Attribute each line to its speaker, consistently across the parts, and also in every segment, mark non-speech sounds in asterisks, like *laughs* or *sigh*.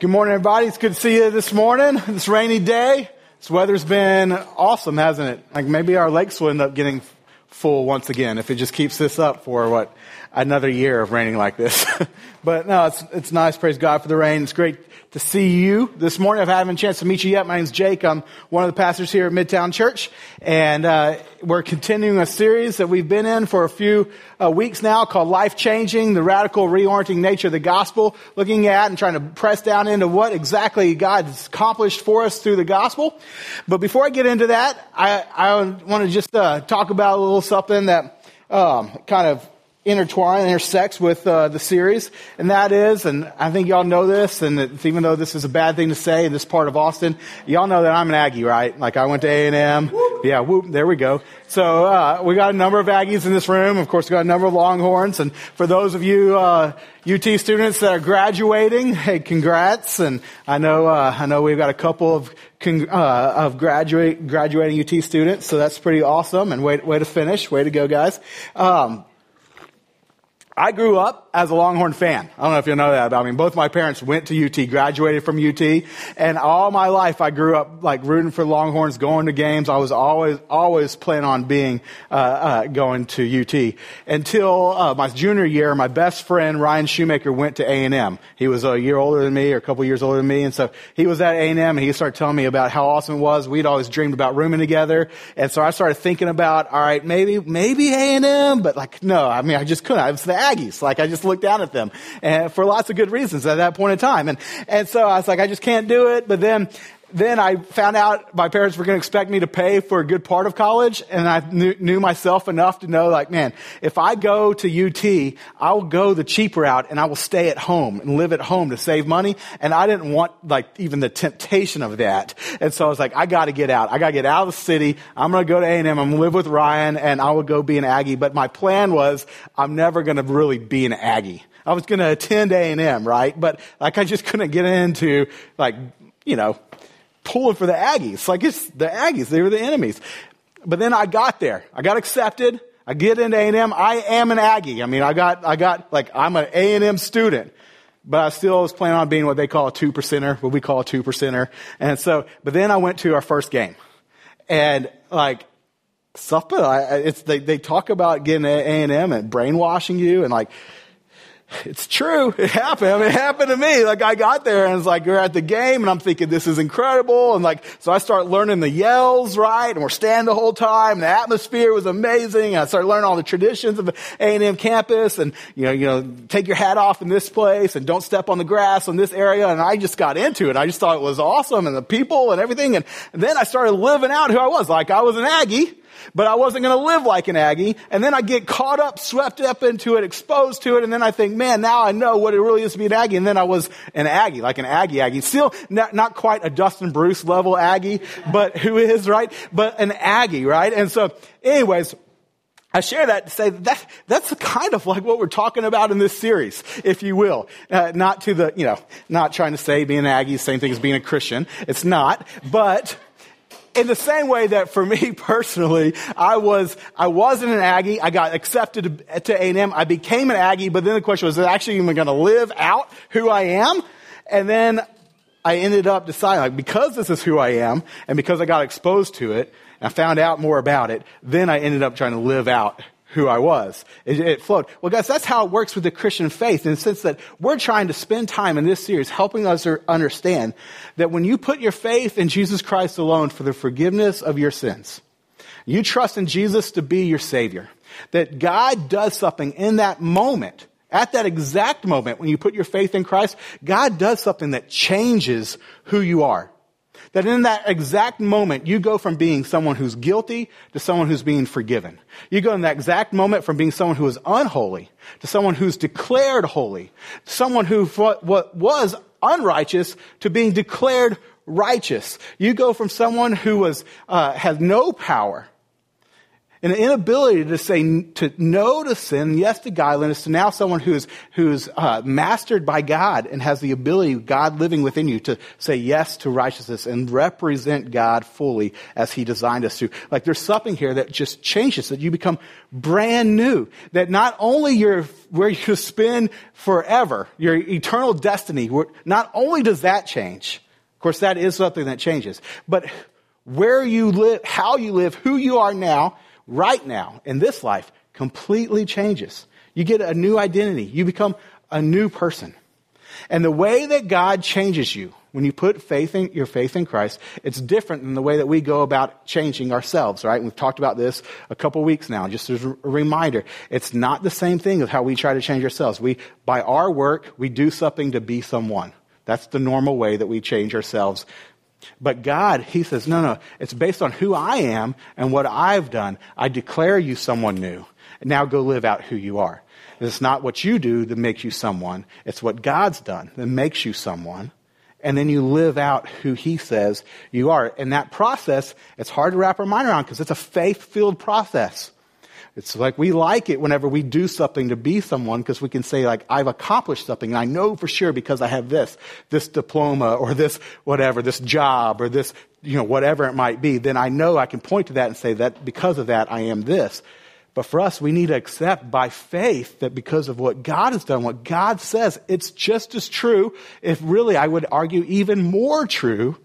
Speaker 1: Good morning, everybody. It's good to see you this morning. This rainy day. This weather's been awesome, hasn't it? Like maybe our lakes will end up getting full once again if it just keeps this up for what another year of raining like this. *laughs* but no, it's it's nice. Praise God for the rain. It's great to see you this morning. I haven't a chance to meet you yet, my name's Jake. I'm one of the pastors here at Midtown Church, and uh, we're continuing a series that we've been in for a few uh, weeks now called "Life Changing: The Radical Reorienting Nature of the Gospel," looking at and trying to press down into what exactly God has accomplished for us through the gospel. But before I get into that, I, I want to just uh, talk about a little something that um, kind of intertwine, intersects with uh, the series, and that is, and I think y'all know this, and even though this is a bad thing to say in this part of Austin, y'all know that I'm an Aggie, right? Like I went to A and M. Yeah, whoop, there we go. So uh, we got a number of Aggies in this room. Of course, we got a number of Longhorns, and for those of you uh, UT students that are graduating, *laughs* hey, congrats! And I know uh, I know we've got a couple of uh, of graduate graduating UT students, so that's pretty awesome. And way way to finish, way to go, guys. Um, I grew up as a Longhorn fan. I don't know if you know that, but I mean, both my parents went to UT, graduated from UT, and all my life I grew up like rooting for Longhorns, going to games. I was always, always planning on being, uh, uh, going to UT until uh, my junior year. My best friend Ryan Shoemaker went to A and M. He was a year older than me, or a couple years older than me, and so he was at A and M, and he started telling me about how awesome it was. We'd always dreamed about rooming together, and so I started thinking about, all right, maybe, maybe A and M, but like, no, I mean, I just couldn't. Was the Like I just looked down at them and for lots of good reasons at that point in time. And, and so I was like, I just can't do it. But then then I found out my parents were going to expect me to pay for a good part of college, and I knew, knew, myself enough to know, like, man, if I go to UT, I will go the cheap route, and I will stay at home and live at home to save money. And I didn't want like even the temptation of that, and so I was like, I got to get out. I got to get out of the city. I'm going to go to A&M. I'm going to live with Ryan, and I will go be an Aggie. But my plan was, I'm never going to really be an Aggie. I was going to attend A and M, right? But like, I just couldn't get into like, you know pulling for the Aggies. Like it's the Aggies. They were the enemies. But then I got there. I got accepted. I get into A&M. I am an Aggie. I mean, I got, I got, like, I'm an A&M student. But I still was planning on being what they call a two percenter, what we call a two percenter. And so, but then I went to our first game. And like, something, it's, they, they talk about getting A&M and brainwashing you and like, it's true. *laughs* It happened. I mean, it happened to me. Like I got there and it's like we're at the game and I'm thinking this is incredible. And like, so I start learning the yells, right? And we're standing the whole time. The atmosphere was amazing. And I started learning all the traditions of the A&M campus and, you know, you know, take your hat off in this place and don't step on the grass in this area. And I just got into it. I just thought it was awesome and the people and everything. And, and then I started living out who I was. Like I was an Aggie but I wasn't going to live like an Aggie. And then I get caught up, swept up into it, exposed to it. And then I think, man, now I know what it really is to be an Aggie. And then I was an Aggie, like an Aggie Aggie. Still not, not quite a Dustin Bruce level Aggie, but who is, right? But an Aggie, right? And so anyways, I share that to say that that's kind of like what we're talking about in this series, if you will. Uh, not to the, you know, not trying to say being an Aggie is the same thing as being a Christian. It's not. But in the same way that for me *laughs* personally, I was, I wasn't an Aggie. I got accepted to A&M. I became an Aggie, but then the question was, actually even going to live out who I am? And then I ended up deciding, like, because this is who I am, and because I got exposed to it, and I found out more about it, then I ended up trying to live out who I was. It, it, flowed. Well, guys, that's how it works with the Christian faith in the sense that we're trying to spend time in this series helping us er, understand that when you put your faith in Jesus Christ alone for the forgiveness of your sins, you trust in Jesus to be your Savior, that God does something in that moment, at that exact moment when you put your faith in Christ, God does something that changes who you are. That in that exact moment, you go from being someone who's guilty to someone who's being forgiven. You go in that exact moment from being someone who is unholy to someone who's declared holy. Someone who what was unrighteous to being declared righteous. You go from someone who was, uh, has no power an inability to say to no to sin, yes to godliness, to now someone who's who's uh, mastered by God and has the ability, God living within you, to say yes to righteousness and represent God fully as He designed us to. Like there's something here that just changes, that you become brand new. That not only you're where you spend forever, your eternal destiny, not only does that change, of course that is something that changes, but where you live, how you live, who you are now right now in this life completely changes. You get a new identity. You become a new person. And the way that God changes you when you put faith in your faith in Christ, it's different than the way that we go about changing ourselves, right? We've talked about this a couple weeks now, just as a reminder. It's not the same thing as how we try to change ourselves. We, by our work, we do something to be someone. That's the normal way that we change ourselves but God, He says, no, no, it's based on who I am and what I've done. I declare you someone new. Now go live out who you are. It's not what you do that makes you someone. It's what God's done that makes you someone. And then you live out who He says you are. And that process, it's hard to wrap our mind around because it's a faith-filled process. It's like we like it whenever we do something to be someone because we can say like, I've accomplished something and I know for sure because I have this, this diploma or this whatever, this job or this, you know, whatever it might be. Then I know I can point to that and say that because of that I am this. But for us, we need to accept by faith that because of what God has done, what God says, it's just as true, if really I would argue even more true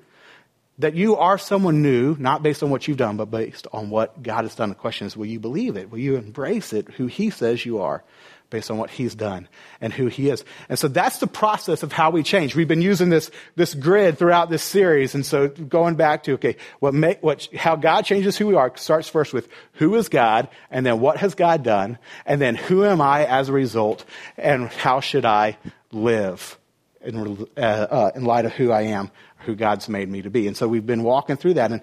Speaker 1: that you are someone new, not based on what you've done, but based on what God has done. The question is, will you believe it? Will you embrace it, who He says you are, based on what He's done and who He is? And so that's the process of how we change. We've been using this, this grid throughout this series. And so going back to, okay, what make, what, how God changes who we are starts first with who is God, and then what has God done, and then who am I as a result, and how should I live in, uh, uh, in light of who I am who God's made me to be. And so we've been walking through that. And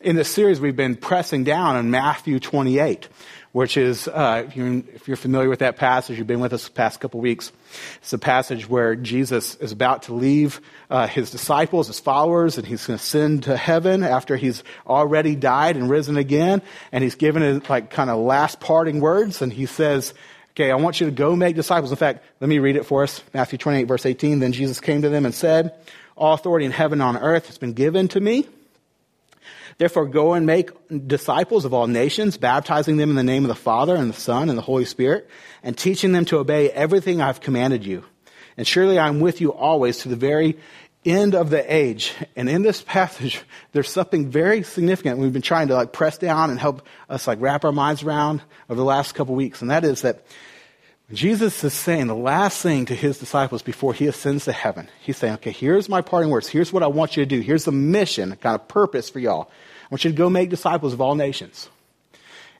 Speaker 1: in this series, we've been pressing down on Matthew 28, which is, uh, if, you're, if, you're, familiar with that passage, you've been with us the past couple weeks. It's a passage where Jesus is about to leave uh, his disciples, his followers, and he's going to send to heaven after he's already died and risen again. And he's given it like kind of last parting words. And he says, Okay, I want you to go make disciples. In fact, let me read it for us. Matthew 28, verse 18. Then Jesus came to them and said, all authority in heaven and on earth has been given to me. Therefore, go and make disciples of all nations, baptizing them in the name of the Father and the Son and the Holy Spirit, and teaching them to obey everything I've commanded you. And surely I'm with you always to the very end of the age. And in this passage, *laughs* there's something very significant we've been trying to like press down and help us like wrap our minds around over the last couple weeks. And that is that Jesus is saying the last thing to his disciples before he ascends to heaven. He's saying, okay, here's my parting words. Here's what I want you to do. Here's the mission, kind of purpose for y'all. I want you to go make disciples of all nations.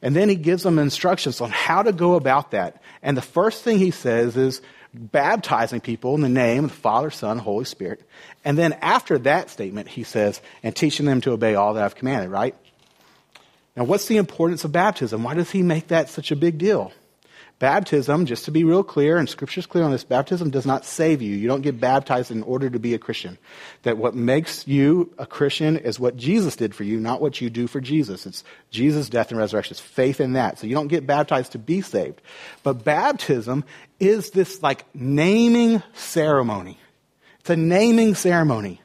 Speaker 1: And then he gives them instructions on how to go about that. And the first thing he says is baptizing people in the name of the Father, Son, Holy Spirit. And then after that statement, he says, and teaching them to obey all that I've commanded, right? Now, what's the importance of baptism? Why does he make that such a big deal? Baptism, just to be real clear, and scripture's clear on this, baptism does not save you. You don't get baptized in order to be a Christian. That what makes you a Christian is what Jesus did for you, not what you do for Jesus. It's Jesus' death and resurrection. It's faith in that. So you don't get baptized to be saved. But baptism is this like naming ceremony. It's a naming ceremony.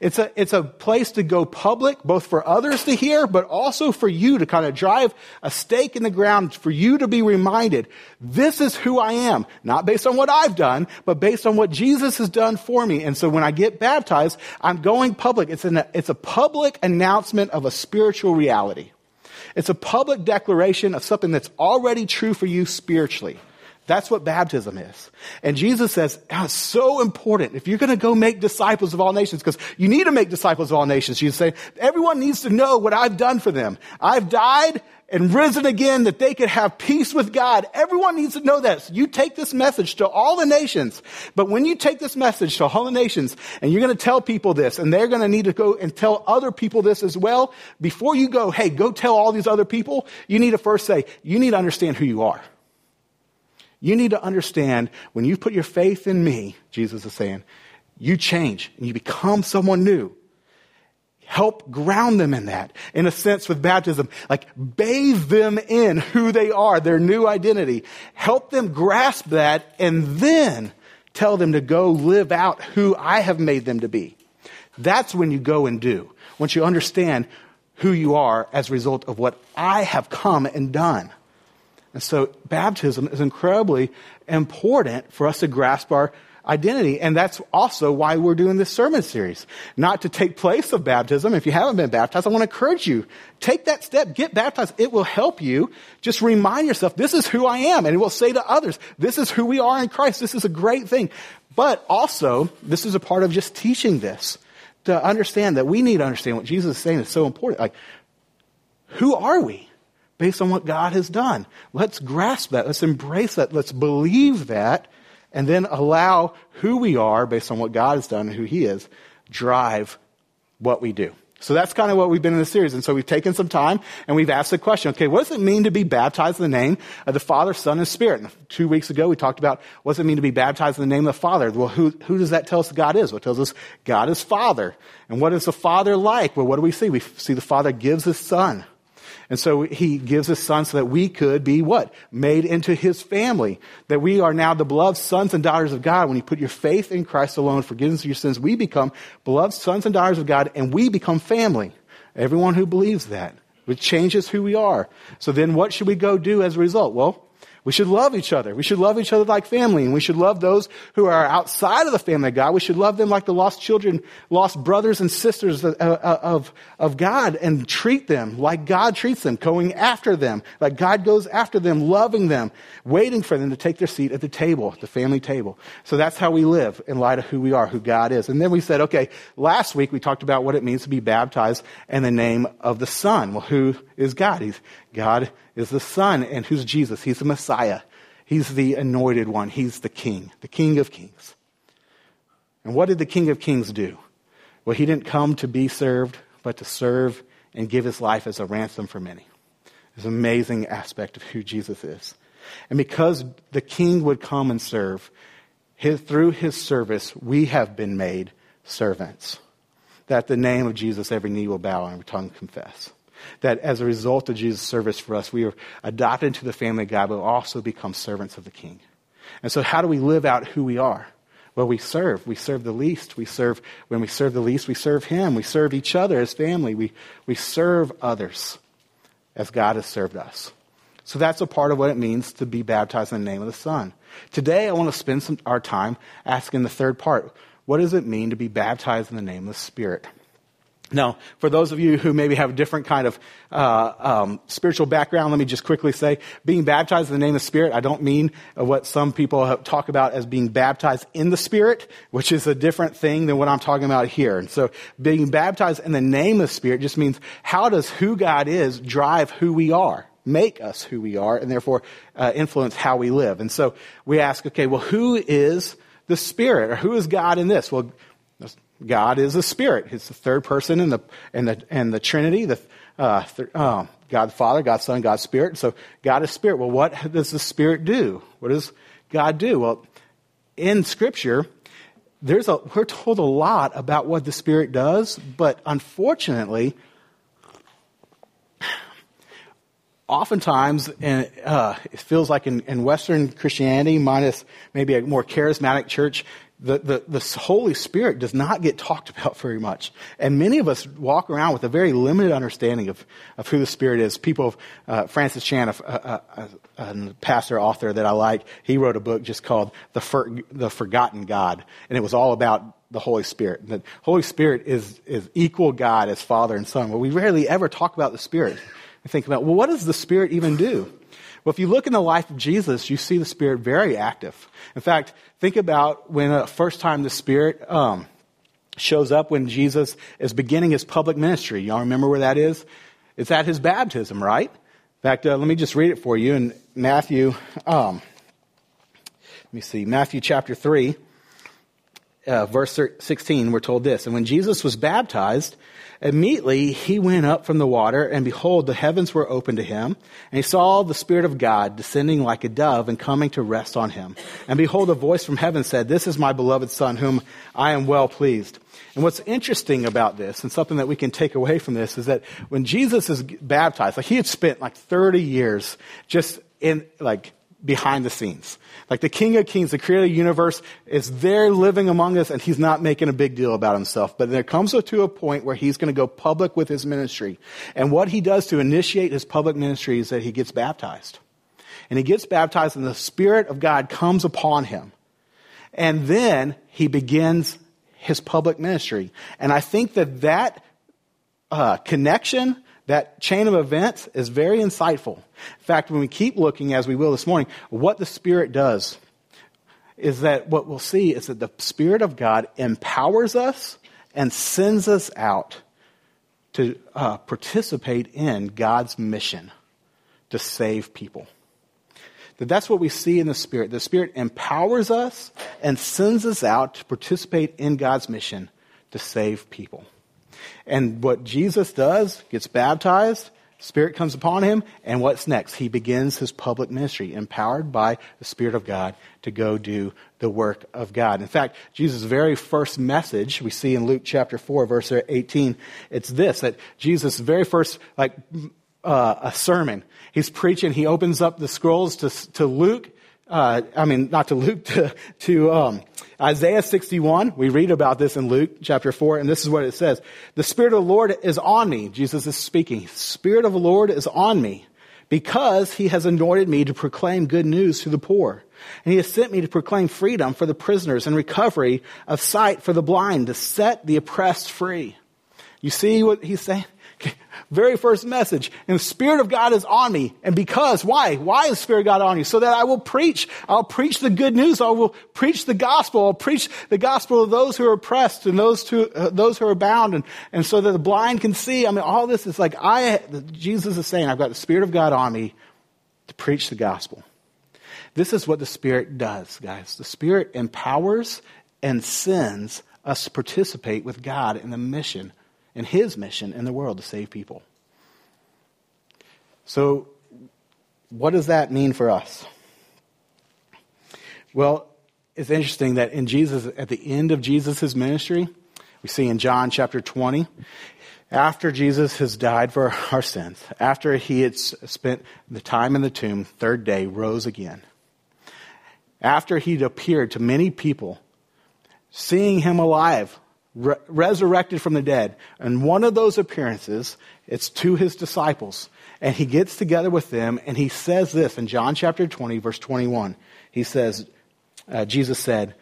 Speaker 1: It's a, it's a place to go public, both for others to hear, but also for you to kind of drive a stake in the ground for you to be reminded, this is who I am. Not based on what I've done, but based on what Jesus has done for me. And so when I get baptized, I'm going public. It's, an, it's a public announcement of a spiritual reality. It's a public declaration of something that's already true for you spiritually. That's what baptism is. And Jesus says, oh, it's so important. If you're going to go make disciples of all nations, because you need to make disciples of all nations, Jesus said, everyone needs to know what I've done for them. I've died and risen again that they could have peace with God. Everyone needs to know that. So you take this message to all the nations. But when you take this message to all the nations and you're going to tell people this and they're going to need to go and tell other people this as well, before you go, hey, go tell all these other people, you need to first say, you need to understand who you are. You need to understand when you put your faith in me, Jesus is saying, you change and you become someone new. help ground them in that, in a sense with baptism, like bathe them in who they are, their new identity, help them grasp that, and then tell them to go live out who I have made them to be. That's when you go and do. Once you understand who you are as a result of what I have come and done. And so baptism is incredibly important for us to grasp our identity. And that's also why we're doing this sermon series. Not to take place of baptism. If you haven't been baptized, I want to encourage you. Take that step. Get baptized. It will help you. Just remind yourself, this is who I am. And it will say to others, this is who we are in Christ. This is a great thing. But also, this is a part of just teaching this. To understand that we need to understand what Jesus is saying is so important. Like, who are we? Based on what God has done. Let's grasp that. Let's embrace that. Let's believe that and then allow who we are based on what God has done and who He is drive what we do. So that's kind of what we've been in the series. And so we've taken some time and we've asked the question, okay, what does it mean to be baptized in the name of the Father, Son, and Spirit? And two weeks ago we talked about what does it mean to be baptized in the name of the Father? Well, who, who does that tell us God is? What tells us God is Father? And what is the Father like? Well, what do we see? We see the Father gives His Son. And so he gives his son so that we could be what? Made into his family. That we are now the beloved sons and daughters of God. When you put your faith in Christ alone, forgiveness of your sins, we become beloved sons and daughters of God and we become family. Everyone who believes that. It changes who we are. So then what should we go do as a result? Well, we should love each other. We should love each other like family, and we should love those who are outside of the family of God. We should love them like the lost children, lost brothers and sisters of, uh, of, of God, and treat them like God treats them, going after them, like God goes after them, loving them, waiting for them to take their seat at the table, the family table. So that's how we live in light of who we are, who God is. And then we said, okay, last week we talked about what it means to be baptized in the name of the Son. Well, who is God? He's God is the Son, and who's Jesus? He's the Messiah. He's the anointed one. He's the King, the King of Kings. And what did the King of Kings do? Well, he didn't come to be served, but to serve and give his life as a ransom for many. It's an amazing aspect of who Jesus is. And because the King would come and serve, his, through his service, we have been made servants. That the name of Jesus, every knee will bow and every tongue confess. That as a result of Jesus' service for us, we are adopted into the family of God, but also become servants of the King. And so, how do we live out who we are? Well, we serve. We serve the least. We serve, when we serve the least, we serve Him. We serve each other as family. We, we serve others as God has served us. So that's a part of what it means to be baptized in the name of the Son. Today, I want to spend some, our time asking the third part. What does it mean to be baptized in the name of the Spirit? Now, for those of you who maybe have a different kind of uh, um, spiritual background, let me just quickly say, being baptized in the name of the Spirit, I don't mean what some people talk about as being baptized in the Spirit, which is a different thing than what I'm talking about here. And so, being baptized in the name of the Spirit just means how does who God is drive who we are? make us who we are and therefore uh, influence how we live. And so we ask, okay, well, who is the Spirit or who is God in this? Well, God is a spirit. He's the third person in the in the in the Trinity. The uh, th- uh, God the Father, God Son, God Spirit. So God is spirit. Well, what does the Spirit do? What does God do? Well, in Scripture, there's a we're told a lot about what the Spirit does, but unfortunately, oftentimes uh, it feels like in, in Western Christianity, minus maybe a more charismatic church, the, the, the, Holy Spirit does not get talked about very much. And many of us walk around with a very limited understanding of, of who the Spirit is. People, uh, Francis Chan, a, a, a, pastor author that I like, he wrote a book just called The, For, the Forgotten God. And it was all about the Holy Spirit. The Holy Spirit is, is equal God as Father and Son. Well, we rarely ever talk about the Spirit. We think about, well, what does the Spirit even do? Well, if you look in the life of Jesus, you see the Spirit very active. In fact, think about when the uh, first time the Spirit um, shows up when Jesus is beginning his public ministry. Y'all remember where that is? It's at his baptism, right? In fact, uh, let me just read it for you in Matthew. Um, let me see, Matthew chapter 3, uh, verse 16, we're told this. And when Jesus was baptized, Immediately he went up from the water, and behold, the heavens were opened to him, and he saw the Spirit of God descending like a dove and coming to rest on him. And behold, a voice from heaven said, This is my beloved Son, whom I am well pleased. And what's interesting about this, and something that we can take away from this, is that when Jesus is baptized, like he had spent like 30 years just in, like, behind the scenes. Like the King of Kings, the creator of the universe, is there living among us and he's not making a big deal about himself. But there comes to a point where he's going to go public with his ministry. And what he does to initiate his public ministry is that he gets baptized. And he gets baptized and the Spirit of God comes upon him. And then he begins his public ministry. And I think that that uh, connection that chain of events is very insightful. In fact, when we keep looking, as we will this morning, what the Spirit does is that what we'll see is that the Spirit of God empowers us and sends us out to uh, participate in God's mission to save people. That that's what we see in the Spirit. The Spirit empowers us and sends us out to participate in God's mission to save people. And what Jesus does, gets baptized, Spirit comes upon him, and what's next? He begins his public ministry, empowered by the Spirit of God to go do the work of God. In fact, Jesus' very first message, we see in Luke chapter 4, verse 18, it's this, that Jesus' very first, like, uh, a sermon, he's preaching, he opens up the scrolls to, to Luke, uh, I mean, not to Luke, *laughs* to, to um, Isaiah 61. We read about this in Luke chapter 4, and this is what it says. The Spirit of the Lord is on me. Jesus is speaking. Spirit of the Lord is on me because he has anointed me to proclaim good news to the poor. And he has sent me to proclaim freedom for the prisoners and recovery of sight for the blind, to set the oppressed free. You see what he's saying? Very first message. And the Spirit of God is on me. And because, why? Why is the Spirit of God on you? So that I will preach. I'll preach the good news. I will preach the gospel. I'll preach the gospel of those who are oppressed and those, to, uh, those who are bound. And, and so that the blind can see. I mean, all this is like, I, Jesus is saying, I've got the Spirit of God on me to preach the gospel. This is what the Spirit does, guys. The Spirit empowers and sends us to participate with God in the mission and his mission in the world to save people. So, what does that mean for us? Well, it's interesting that in Jesus, at the end of Jesus' ministry, we see in John chapter 20, after Jesus has died for our sins, after he had spent the time in the tomb, third day, rose again. After he'd appeared to many people, seeing him alive, re- resurrected from the dead. And one of those appearances, it's to his disciples. And he gets together with them and he says this in John chapter 20, verse 21. He says, uh, Jesus said,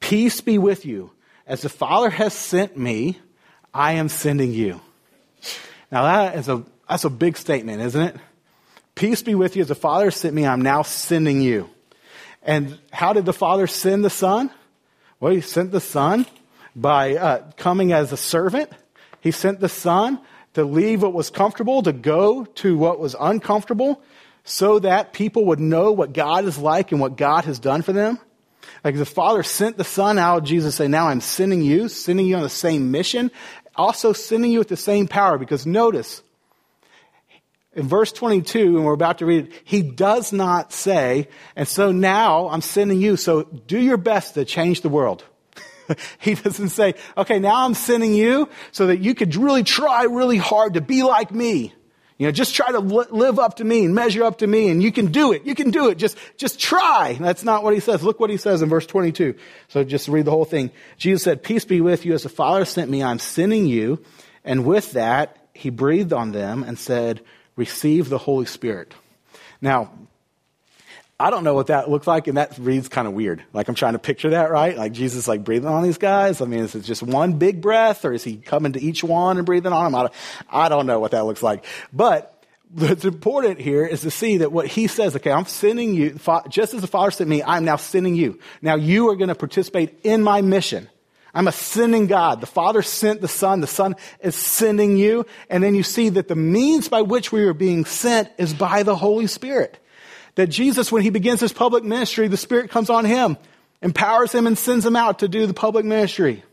Speaker 1: Peace be with you. As the Father has sent me, I am sending you. Now that is a, that's a big statement, isn't it? Peace be with you. As the Father sent me, I'm now sending you. And how did the Father send the Son? Well, he sent the Son by uh, coming as a servant. He sent the Son to leave what was comfortable, to go to what was uncomfortable, so that people would know what God is like and what God has done for them. Like the Father sent the Son out, Jesus said, Now I'm sending you, sending you on the same mission, also sending you with the same power. Because notice, in verse 22, and we're about to read it, he does not say, and so now I'm sending you, so do your best to change the world. *laughs* he doesn't say, okay, now I'm sending you so that you could really try really hard to be like me. You know, just try to live up to me and measure up to me and you can do it. You can do it. Just, just try. That's not what he says. Look what he says in verse 22. So just read the whole thing. Jesus said, peace be with you as the Father sent me. I'm sending you. And with that, he breathed on them and said, receive the Holy Spirit. Now, I don't know what that looks like, and that reads kind of weird. Like I'm trying to picture that, right? Like Jesus like breathing on these guys. I mean, is it just one big breath, or is he coming to each one and breathing on them? I don't, I don't know what that looks like. But what's important here is to see that what he says, okay, I'm sending you, just as the Father sent me, I'm now sending you. Now you are going to participate in my mission. I'm a sending God. The Father sent the Son. The Son is sending you. And then you see that the means by which we are being sent is by the Holy Spirit that Jesus, when he begins his public ministry, the Spirit comes on him, empowers him, and sends him out to do the public ministry.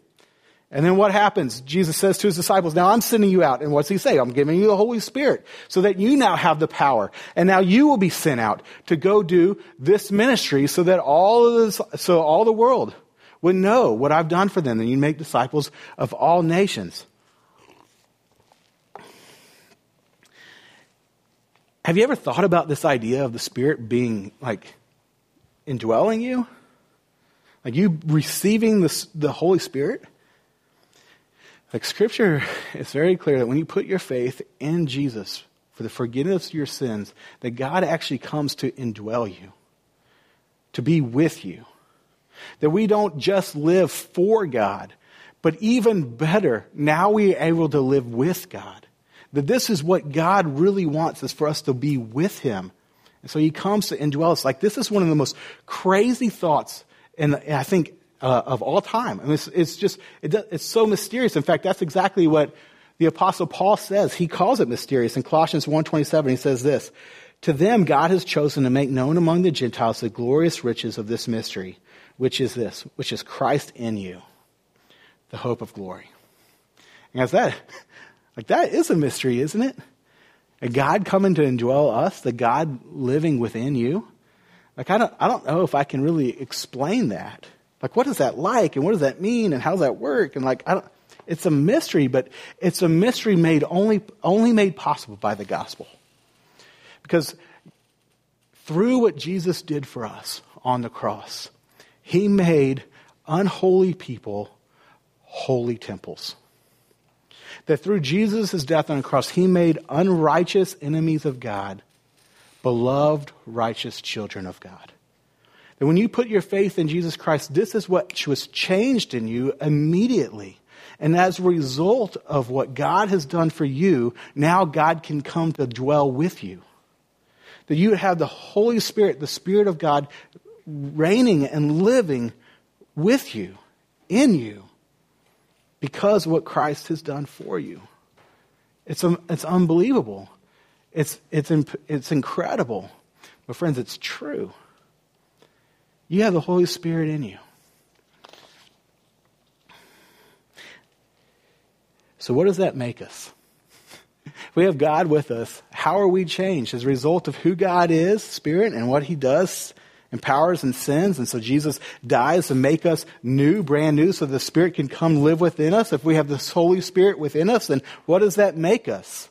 Speaker 1: And then what happens? Jesus says to his disciples, now I'm sending you out. And what's he say? I'm giving you the Holy Spirit so that you now have the power. And now you will be sent out to go do this ministry so that all of this, so all the world would know what I've done for them. And you make disciples of all nations. Have you ever thought about this idea of the Spirit being like indwelling you? Like you receiving the, the Holy Spirit? Like scripture is very clear that when you put your faith in Jesus for the forgiveness of your sins, that God actually comes to indwell you, to be with you. That we don't just live for God, but even better, now we are able to live with God. That this is what God really wants is for us to be with Him. And so He comes to indwell us. Like this is one of the most crazy thoughts, and I think uh, of all time. Mean, it's, it's just, it, it's so mysterious. In fact, that's exactly what the apostle Paul says. He calls it mysterious. In Colossians 1.27, he says this, To them God has chosen to make known among the Gentiles the glorious riches of this mystery, which is this, which is Christ in you, the hope of glory. And as that, like that is a mystery, isn't it? A God coming to indwell us, the God living within you. Like I don't, I don't know if I can really explain that. Like, what is that like? And what does that mean? And how does that work? And like, I don't, it's a mystery, but it's a mystery made only, only made possible by the gospel. Because through what Jesus did for us on the cross, he made unholy people holy temples. That through Jesus' death on the cross, he made unrighteous enemies of God beloved, righteous children of God. That when you put your faith in Jesus Christ, this is what was changed in you immediately. And as a result of what God has done for you, now God can come to dwell with you. That you have the Holy Spirit, the Spirit of God, reigning and living with you, in you, because of what Christ has done for you. It's, um, it's unbelievable. It's, it's, it's incredible. But, friends, it's true. You have the Holy Spirit in you. So, what does that make us? If *laughs* we have God with us, how are we changed? As a result of who God is, Spirit, and what He does, empowers and sins. And so Jesus dies to make us new, brand new, so the Spirit can come live within us. If we have this Holy Spirit within us, then what does that make us?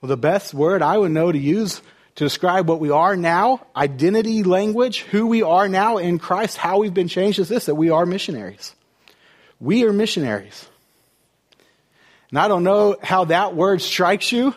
Speaker 1: Well, the best word I would know to use to describe what we are now, identity language, who we are now in Christ, how we've been changed is this, that we are missionaries. We are missionaries. And I don't know how that word strikes you.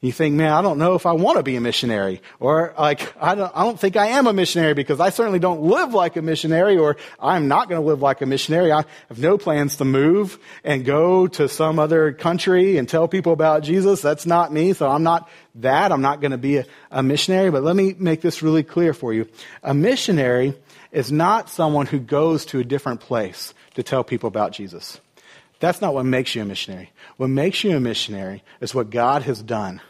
Speaker 1: You think, man, I don't know if I want to be a missionary. Or like, I don't, I don't think I am a missionary because I certainly don't live like a missionary or I'm not going to live like a missionary. I have no plans to move and go to some other country and tell people about Jesus. That's not me. So I'm not that. I'm not going to be a, a missionary. But let me make this really clear for you. A missionary is not someone who goes to a different place to tell people about Jesus. That's not what makes you a missionary. What makes you a missionary is what God has done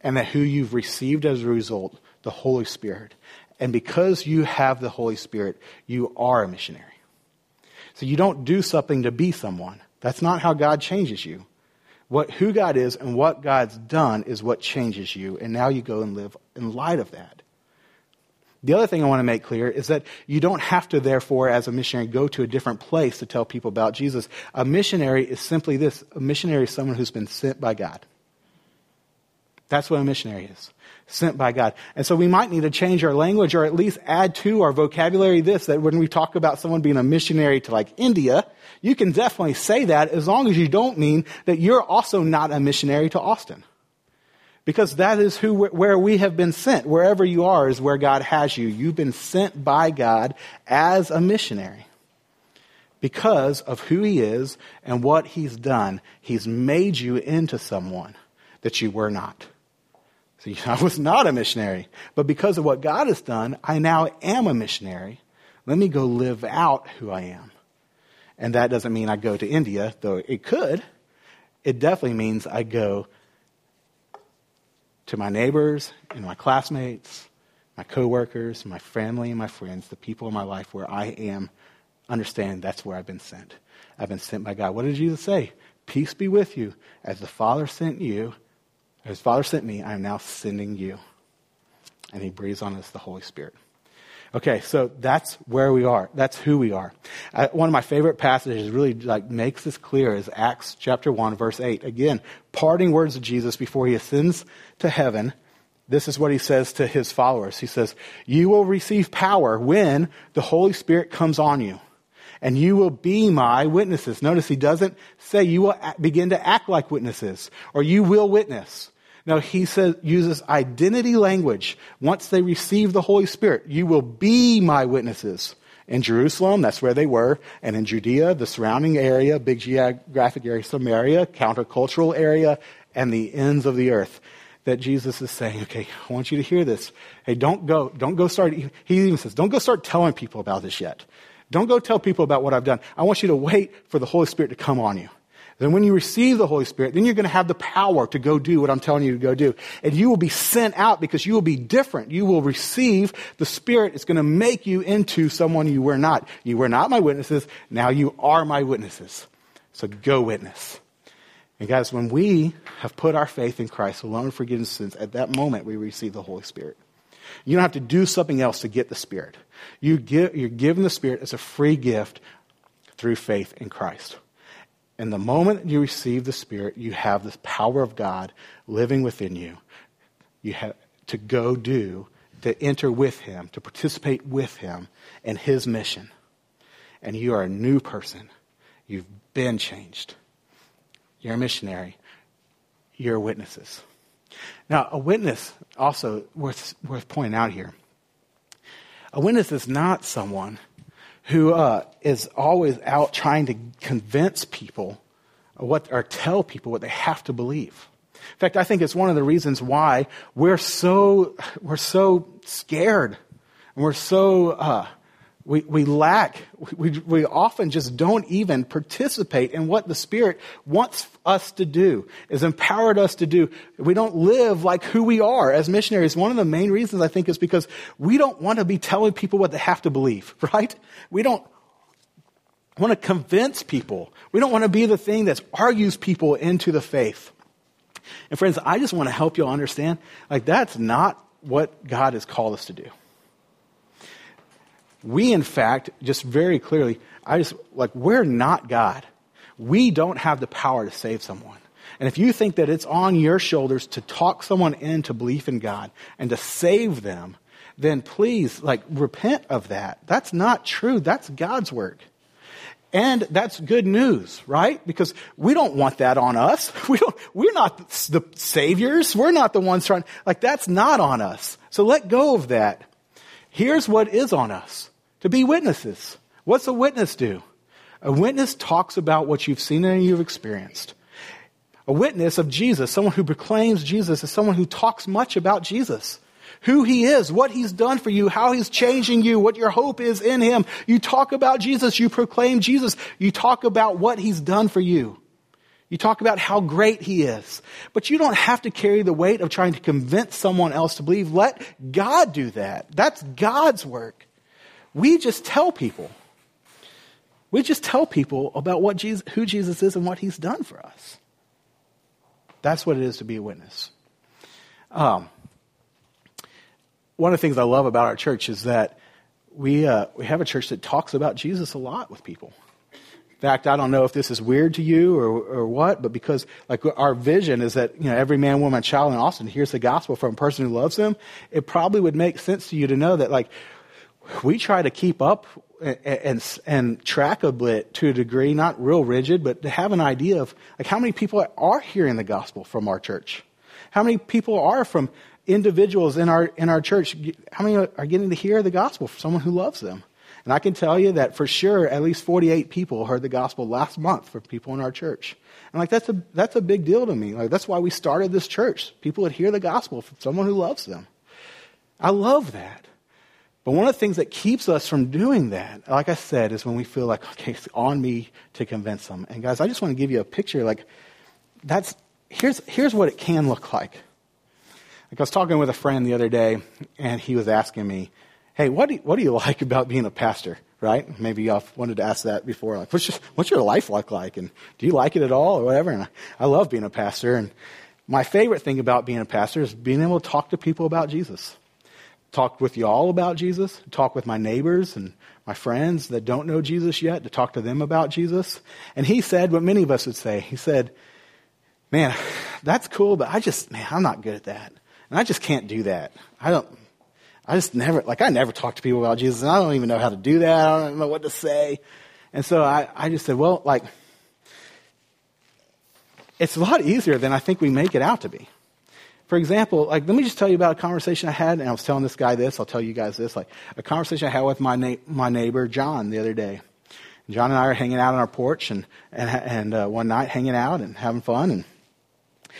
Speaker 1: and that who you've received as a result, the Holy Spirit. And because you have the Holy Spirit, you are a missionary. So you don't do something to be someone. That's not how God changes you. What, who God is and what God's done is what changes you. And now you go and live in light of that. The other thing I want to make clear is that you don't have to, therefore, as a missionary, go to a different place to tell people about Jesus. A missionary is simply this a missionary is someone who's been sent by God. That's what a missionary is sent by God. And so we might need to change our language or at least add to our vocabulary this that when we talk about someone being a missionary to like India, you can definitely say that as long as you don't mean that you're also not a missionary to Austin. Because that is who, where we have been sent. Wherever you are is where God has you. You've been sent by God as a missionary. Because of who He is and what He's done, He's made you into someone that you were not. See, *laughs* I was not a missionary. But because of what God has done, I now am a missionary. Let me go live out who I am. And that doesn't mean I go to India, though it could. It definitely means I go to my neighbors and my classmates, my coworkers, my family my friends, the people in my life where I am understand that's where I've been sent. I've been sent by God. What did Jesus say? Peace be with you. As the Father sent you, as Father sent me, I am now sending you. And he breathes on us the Holy Spirit. Okay, so that's where we are. That's who we are. Uh, one of my favorite passages really like makes this clear is Acts chapter 1 verse 8. Again, parting words of Jesus before he ascends to heaven. This is what he says to his followers. He says, "You will receive power when the Holy Spirit comes on you, and you will be my witnesses." Notice he doesn't say you will begin to act like witnesses or you will witness. No, he says, uses identity language. Once they receive the Holy Spirit, you will be my witnesses. In Jerusalem, that's where they were, and in Judea, the surrounding area, big geographic area, Samaria, countercultural area, and the ends of the earth. That Jesus is saying, okay, I want you to hear this. Hey, don't go, don't go start, he even says, don't go start telling people about this yet. Don't go tell people about what I've done. I want you to wait for the Holy Spirit to come on you. Then when you receive the Holy Spirit, then you're going to have the power to go do what I'm telling you to go do. And you will be sent out because you will be different. You will receive the Spirit. It's going to make you into someone you were not. You were not my witnesses. Now you are my witnesses. So go witness. And guys, when we have put our faith in Christ alone for forgiveness sins, at that moment we receive the Holy Spirit. You don't have to do something else to get the Spirit. You give, you're given the Spirit as a free gift through faith in Christ. And the moment you receive the Spirit, you have this power of God living within you. You have to go do, to enter with Him, to participate with Him in His mission. And you are a new person. You've been changed. You're a missionary. You're witnesses. Now, a witness, also worth, worth pointing out here, a witness is not someone who uh, is always out trying to convince people what, or tell people what they have to believe. In fact, I think it's one of the reasons why we're so, we're so scared and we're so, uh, we, we lack, we, we often just don't even participate in what the Spirit wants us to do, is empowered us to do. We don't live like who we are as missionaries. One of the main reasons I think is because we don't want to be telling people what they have to believe, *laughs* right? We don't want to convince people. We don't want to be the thing that argues people into the faith. And friends, I just want to help you understand, like that's not what God has called us to do. We, in fact, just very clearly, I just, like, we're not God. We don't have the power to save someone. And if you think that it's on your shoulders to talk someone into belief in God and to save them, then please, like, repent of that. That's not true. That's God's work. And that's good news, right? Because we don't want that on us. *laughs* We don't, we're not the saviors. We're not the ones trying, like, that's not on us. So let go of that. Here's what is on us to be witnesses. What's a witness do? A witness talks about what you've seen and you've experienced. A witness of Jesus, someone who proclaims Jesus, is someone who talks much about Jesus. Who he is, what he's done for you, how he's changing you, what your hope is in him. You talk about Jesus, you proclaim Jesus, you talk about what he's done for you. You talk about how great he is. But you don't have to carry the weight of trying to convince someone else to believe. Let God do that. That's God's work. We just tell people. We just tell people about what Jesus, who Jesus is and what he's done for us. That's what it is to be a witness. Um, one of the things I love about our church is that we, uh, we have a church that talks about Jesus a lot with people. Fact, I don't know if this is weird to you or, or what, but because like our vision is that, you know, every man, woman, child in Austin hears the gospel from a person who loves them, it probably would make sense to you to know that like we try to keep up and, and, and track a bit to a degree, not real rigid, but to have an idea of like how many people are hearing the gospel from our church. How many people are from individuals in our, in our church, how many are getting to hear the gospel from someone who loves them? And I can tell you that for sure, at least 48 people heard the gospel last month from people in our church. And like, that's a, that's a big deal to me. Like, that's why we started this church. People would hear the gospel from someone who loves them. I love that. But one of the things that keeps us from doing that, like I said, is when we feel like, okay, it's on me to convince them. And guys, I just want to give you a picture. Like, that's, here's, here's what it can look like. Like I was talking with a friend the other day, and he was asking me, hey, what do you, what do you like about being a pastor? right? Maybe y'all wanted to ask that before. Like, what's your, what's your life look like? And do you like it at all or whatever? And I, I love being a pastor. And my favorite thing about being a pastor is being able to talk to people about Jesus. Talk with y'all about Jesus, talk with my neighbors and my friends that don't know Jesus yet, to talk to them about Jesus. And he said what many of us would say. He said, man, that's cool, but I just, man, I'm not good at that. And I just can't do that. I don't, I just never, like, I never talk to people about Jesus, and I don't even know how to do that. I don't know what to say. And so I, I just said, well, like, it's a lot easier than I think we make it out to be. For example, like, let me just tell you about a conversation I had, and I was telling this guy this, I'll tell you guys this, like, a conversation I had with my, na- my neighbor, John, the other day. John and I are hanging out on our porch, and, and, and uh, one night hanging out and having fun, and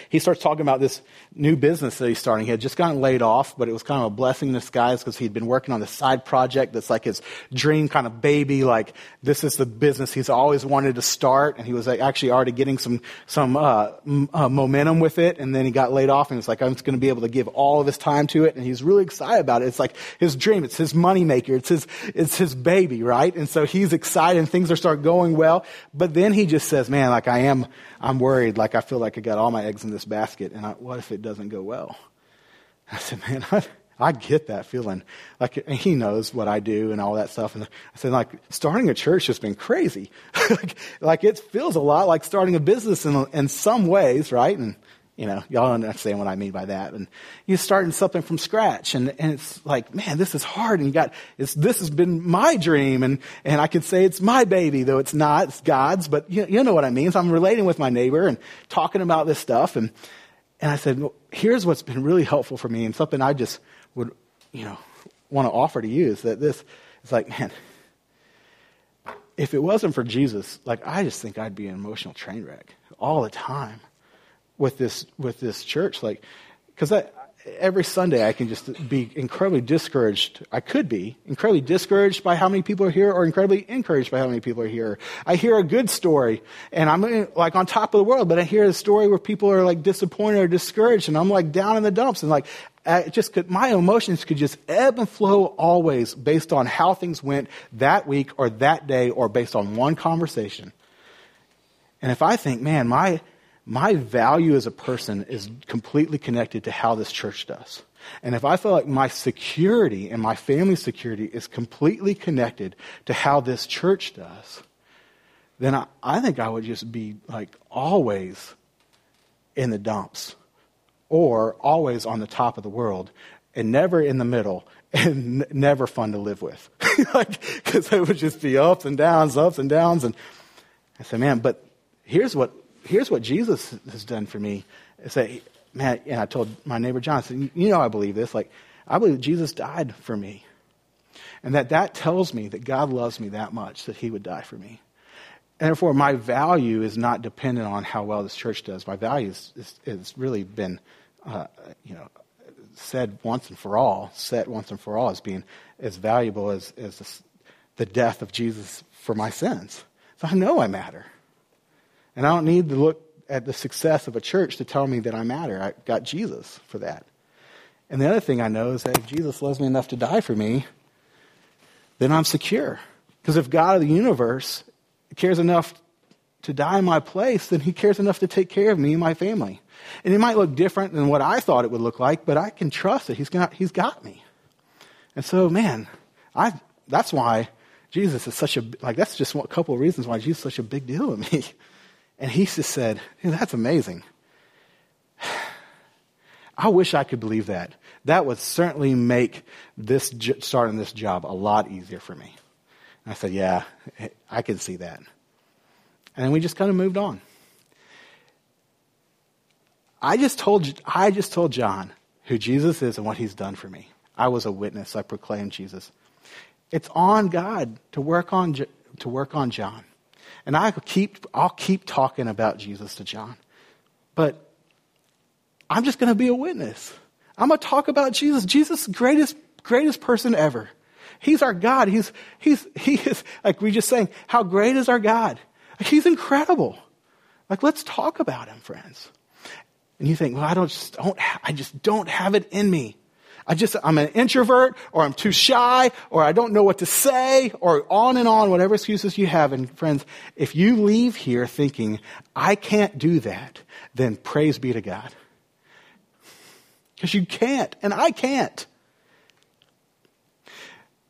Speaker 1: he starts talking about this new business that he's starting. He had just gotten laid off, but it was kind of a blessing in disguise because he'd been working on this side project that's like his dream kind of baby. Like this is the business he's always wanted to start, and he was like, actually already getting some some uh, m- uh, momentum with it. And then he got laid off, and it's like I'm just going to be able to give all of his time to it, and he's really excited about it. It's like his dream. It's his moneymaker. It's his it's his baby, right? And so he's excited, and things are start going well. But then he just says, "Man, like I am." I'm worried, like I feel like I got all my eggs in this basket, and I, what if it doesn't go well? *laughs* I said, man, I, I get that feeling. Like he knows what I do and all that stuff. And I said, like starting a church has been crazy. *laughs* like, like it feels a lot like starting a business in in some ways, right? And you know, y'all understand what I mean by that. And you're starting something from scratch, and, and it's like, man, this is hard. And you got it's, this has been my dream, and and I could say it's my baby, though it's not. It's God's, but you, you know what I mean. So I'm relating with my neighbor and talking about this stuff, and and I said, well, here's what's been really helpful for me, and something I just would, you know, want to offer to you is that this is like, man, if it wasn't for Jesus, like I just think I'd be an emotional train wreck all the time with this with this church like because every sunday i can just be incredibly discouraged. I could be incredibly discouraged by how many people are here or incredibly encouraged by how many people are here. I hear a good story and i'm like on top of the world but i hear a story where people are like disappointed or discouraged and i'm like down in the dumps and like I just could, my emotions could just ebb and flow always based on how things went that week or that day or based on one conversation. And if i think man my my value as a person is completely connected to how this church does. And if I feel like my security and my family's security is completely connected to how this church does, then I, I think I would just be like always in the dumps or always on the top of the world and never in the middle and n- never fun to live with. *laughs* like, cause it would just be ups and downs, ups and downs. And I said, man, but here's what here's what Jesus has done for me. Say, man, and I told my neighbor John, said, you know I believe this. Like, I believe Jesus died for me. And that that tells me that God loves me that much that he would die for me. And therefore, my value is not dependent on how well this church does. My value is really been, uh, you know, said once and for all, set once and for all as being as valuable as, as the death of Jesus for my sins. So I know I matter. And I don't need to look at the success of a church to tell me that I matter. I got Jesus for that. And the other thing I know is that if Jesus loves me enough to die for me, then I'm secure. Because if God of the universe cares enough to die in my place, then he cares enough to take care of me and my family. And it might look different than what I thought it would look like, but I can trust that he's got, he's got me. And so, man, I, that's why Jesus is such a, like, that's just a couple of reasons why Jesus is such a big deal to me. *laughs* And he just said, That's amazing. *sighs* I wish I could believe that. That would certainly make this starting this job a lot easier for me. And I said, Yeah, I can see that. And then we just kind of moved on. I just told I just told John who Jesus is and what he's done for me. I was a witness. I proclaimed Jesus. It's on God to work on to work on John. And I keep, I'll keep talking about Jesus to John. But I'm just going to be a witness. I'm going to talk about Jesus. Jesus, greatest, greatest person ever. He's our God. He's, he's, he is, like we just saying, how great is our God? He's incredible. Like, let's talk about him, friends. And you think, well, I don't just don't, I just don't have it in me. I just, I'm an introvert, or I'm too shy, or I don't know what to say, or on and on, whatever excuses you have. And friends, if you leave here thinking, I can't do that, then praise be to God. Because you can't, and I can't.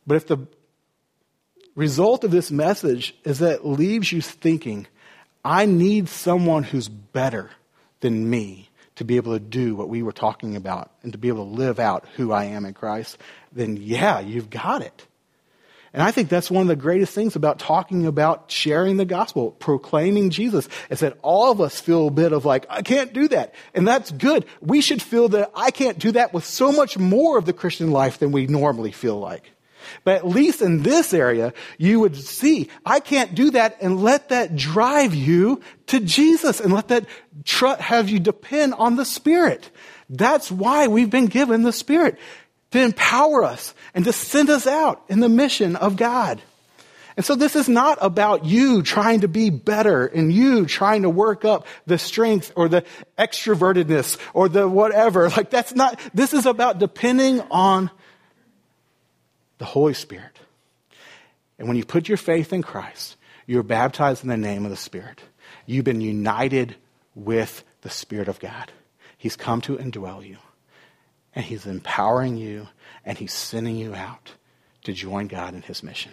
Speaker 1: But if the result of this message is that it leaves you thinking, I need someone who's better than me to be able to do what we were talking about and to be able to live out who I am in Christ, then yeah, you've got it. And I think that's one of the greatest things about talking about sharing the gospel, proclaiming Jesus, is that all of us feel a bit of like, I can't do that. And that's good. We should feel that I can't do that with so much more of the Christian life than we normally feel like. But at least in this area, you would see, I can't do that and let that drive you to Jesus and let that tr- have you depend on the Spirit. That's why we've been given the Spirit to empower us and to send us out in the mission of God. And so this is not about you trying to be better and you trying to work up the strength or the extrovertedness or the whatever. *laughs* Like that's not, this is about depending on the Holy Spirit. And when you put your faith in Christ, you're baptized in the name of the Spirit. You've been united with the Spirit of God. He's come to indwell you and he's empowering you and he's sending you out to join God in his mission.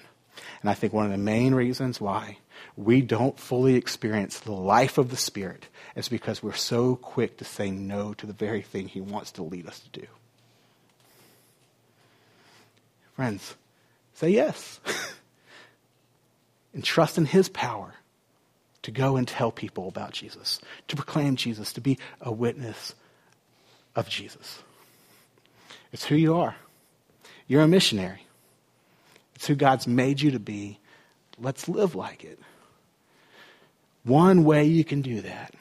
Speaker 1: And I think one of the main reasons why we don't fully experience the life of the Spirit is because we're so quick to say no to the very thing he wants to lead us to do. Friends, say yes. *laughs* and trust in his power to go and tell people about Jesus, to proclaim Jesus, to be a witness of Jesus. It's who you are. You're a missionary. It's who God's made you to be. Let's live like it. One way you can do that,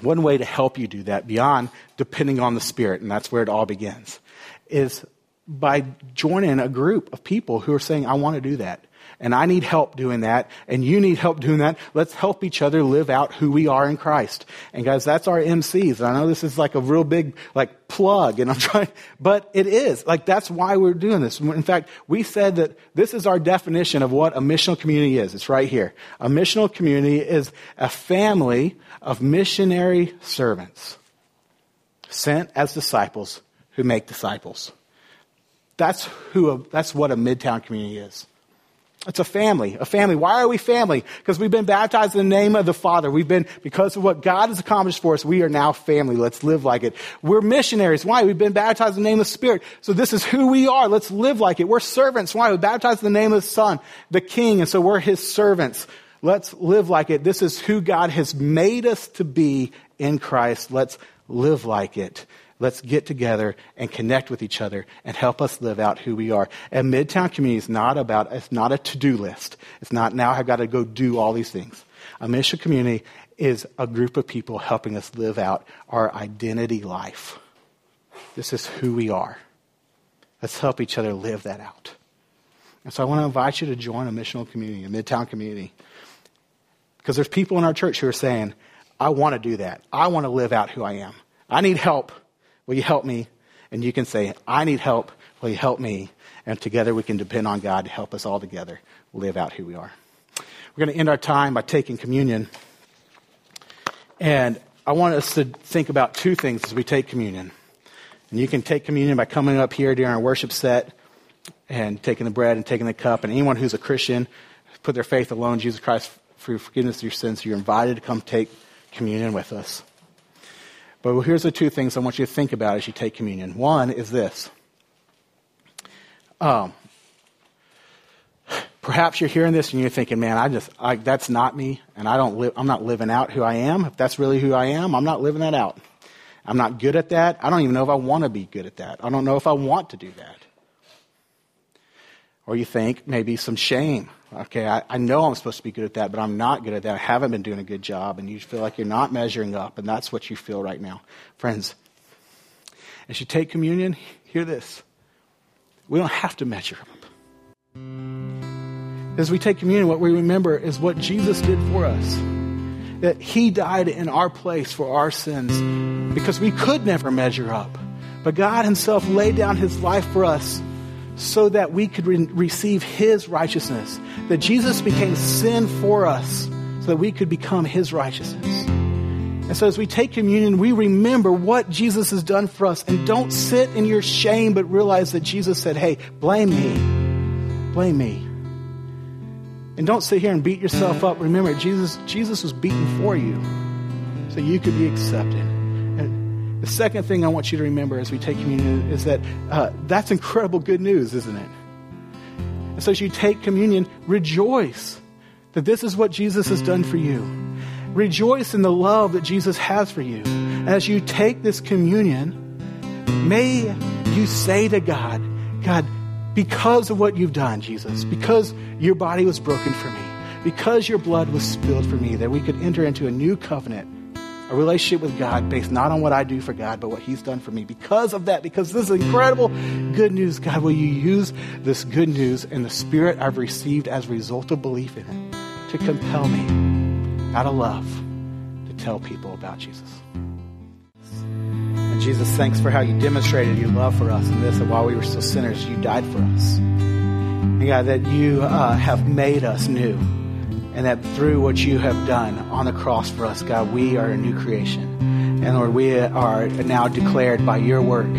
Speaker 1: one way to help you do that beyond depending on the Spirit, and that's where it all begins, is by joining a group of people who are saying, I want to do that and I need help doing that, and you need help doing that. Let's help each other live out who we are in Christ. And guys, that's our MCs. I know this is like a real big, like, plug, and I'm *laughs* trying, but it is. Like, that's why we're doing this. In fact, we said that this is our definition of what a missional community is. It's right here. A missional community is a family of missionary servants sent as disciples who make disciples. That's who, that's what a midtown community is. It's a family, a family. Why are we family? Because we've been baptized in the name of the Father. We've been, because of what God has accomplished for us, we are now family. Let's live like it. We're missionaries. Why? We've been baptized in the name of the Spirit. So this is who we are. Let's live like it. We're servants. Why? We're baptized in the name of the Son, the King. And so we're His servants. Let's live like it. This is who God has made us to be in Christ. Let's live like it. Let's get together and connect with each other and help us live out who we are. And Midtown Community is not about, it's not a to-do list. It's not now I've got to go do all these things. A mission community is a group of people helping us live out our identity life. This is who we are. Let's help each other live that out. And so I want to invite you to join a missional community, a Midtown community. Because there's people in our church who are saying, I want to do that. I want to live out who I am. I need help. Will you help me? And you can say, I need help. Will you help me? And together we can depend on God to help us all together live out who we are. We're going to end our time by taking communion. And I want us to think about two things as we take communion. And you can take communion by coming up here during our worship set and taking the bread and taking the cup. And anyone who's a Christian, put their faith alone Jesus Christ for forgiveness of your sins, you're invited to come take communion with us. But here's the two things I want you to think about as you take communion. One is this. Um, perhaps you're hearing this and you're thinking, man, I just, I, that's not me, and I don't live, I'm not living out who I am. If that's really who I am, I'm not living that out. I'm not good at that. I don't even know if I want to be good at that. I don't know if I want to do that. Or you think maybe some shame. Okay, I, I, know I'm supposed to be good at that, but I'm not good at that. I haven't been doing a good job, and you feel like you're not measuring up, and that's what you feel right now. Friends, as you take communion, hear this. We don't have to measure up. As we take communion, what we remember is what Jesus did for us. That he died in our place for our sins because we could never measure up. But God Himself laid down His life for us so that we could re- receive His righteousness. That Jesus became sin for us so that we could become His righteousness. And so as we take communion, we remember what Jesus has done for us and don't sit in your shame, but realize that Jesus said, hey, blame me. Blame me. And don't sit here and beat yourself up. Remember, Jesus, Jesus was beaten for you so you could be accepted. The second thing I want you to remember as we take communion is that uh, that's incredible good news, isn't it? And so as you take communion, rejoice that this is what Jesus has done for you. Rejoice in the love that Jesus has for you. As you take this communion, may you say to God, God, because of what you've done, Jesus, because your body was broken for me, because your blood was spilled for me, that we could enter into a new covenant, a relationship with God based not on what I do for God, but what He's done for me. Because of that, because this is incredible good news, God, will you use this good news and the Spirit I've received as a result of belief in it to compel me out of love to tell people about Jesus? And Jesus, thanks for how you demonstrated your love for us in this, that while we were still sinners, you died for us. And God, that you uh, have made us new. And that through what you have done on the cross for us, God, we are a new creation. And Lord, we are now declared by your work,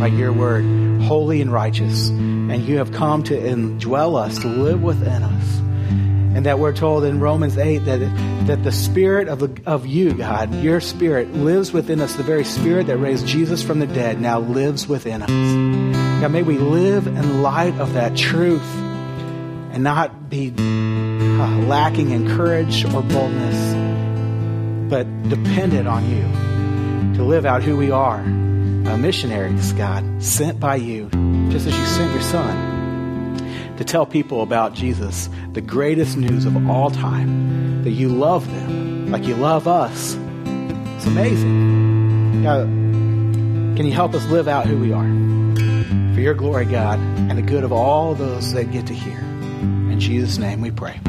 Speaker 1: by your word, holy and righteous. And you have come to indwell us, to live within us and that we're told in Romans 8 that, that the Spirit of, of you, God, your Spirit lives within us. The very Spirit that raised Jesus from the dead now lives within us. God, may we live in light of that truth and not be uh, lacking in courage or boldness, but dependent on you to live out who we are. Uh, missionaries, God, sent by you, just as you sent your Son to tell people about Jesus, the greatest news of all time, that you love them like you love us. It's amazing. God, can you help us live out who we are? For your glory, God, and the good of all those that get to hear. In Jesus' name we pray.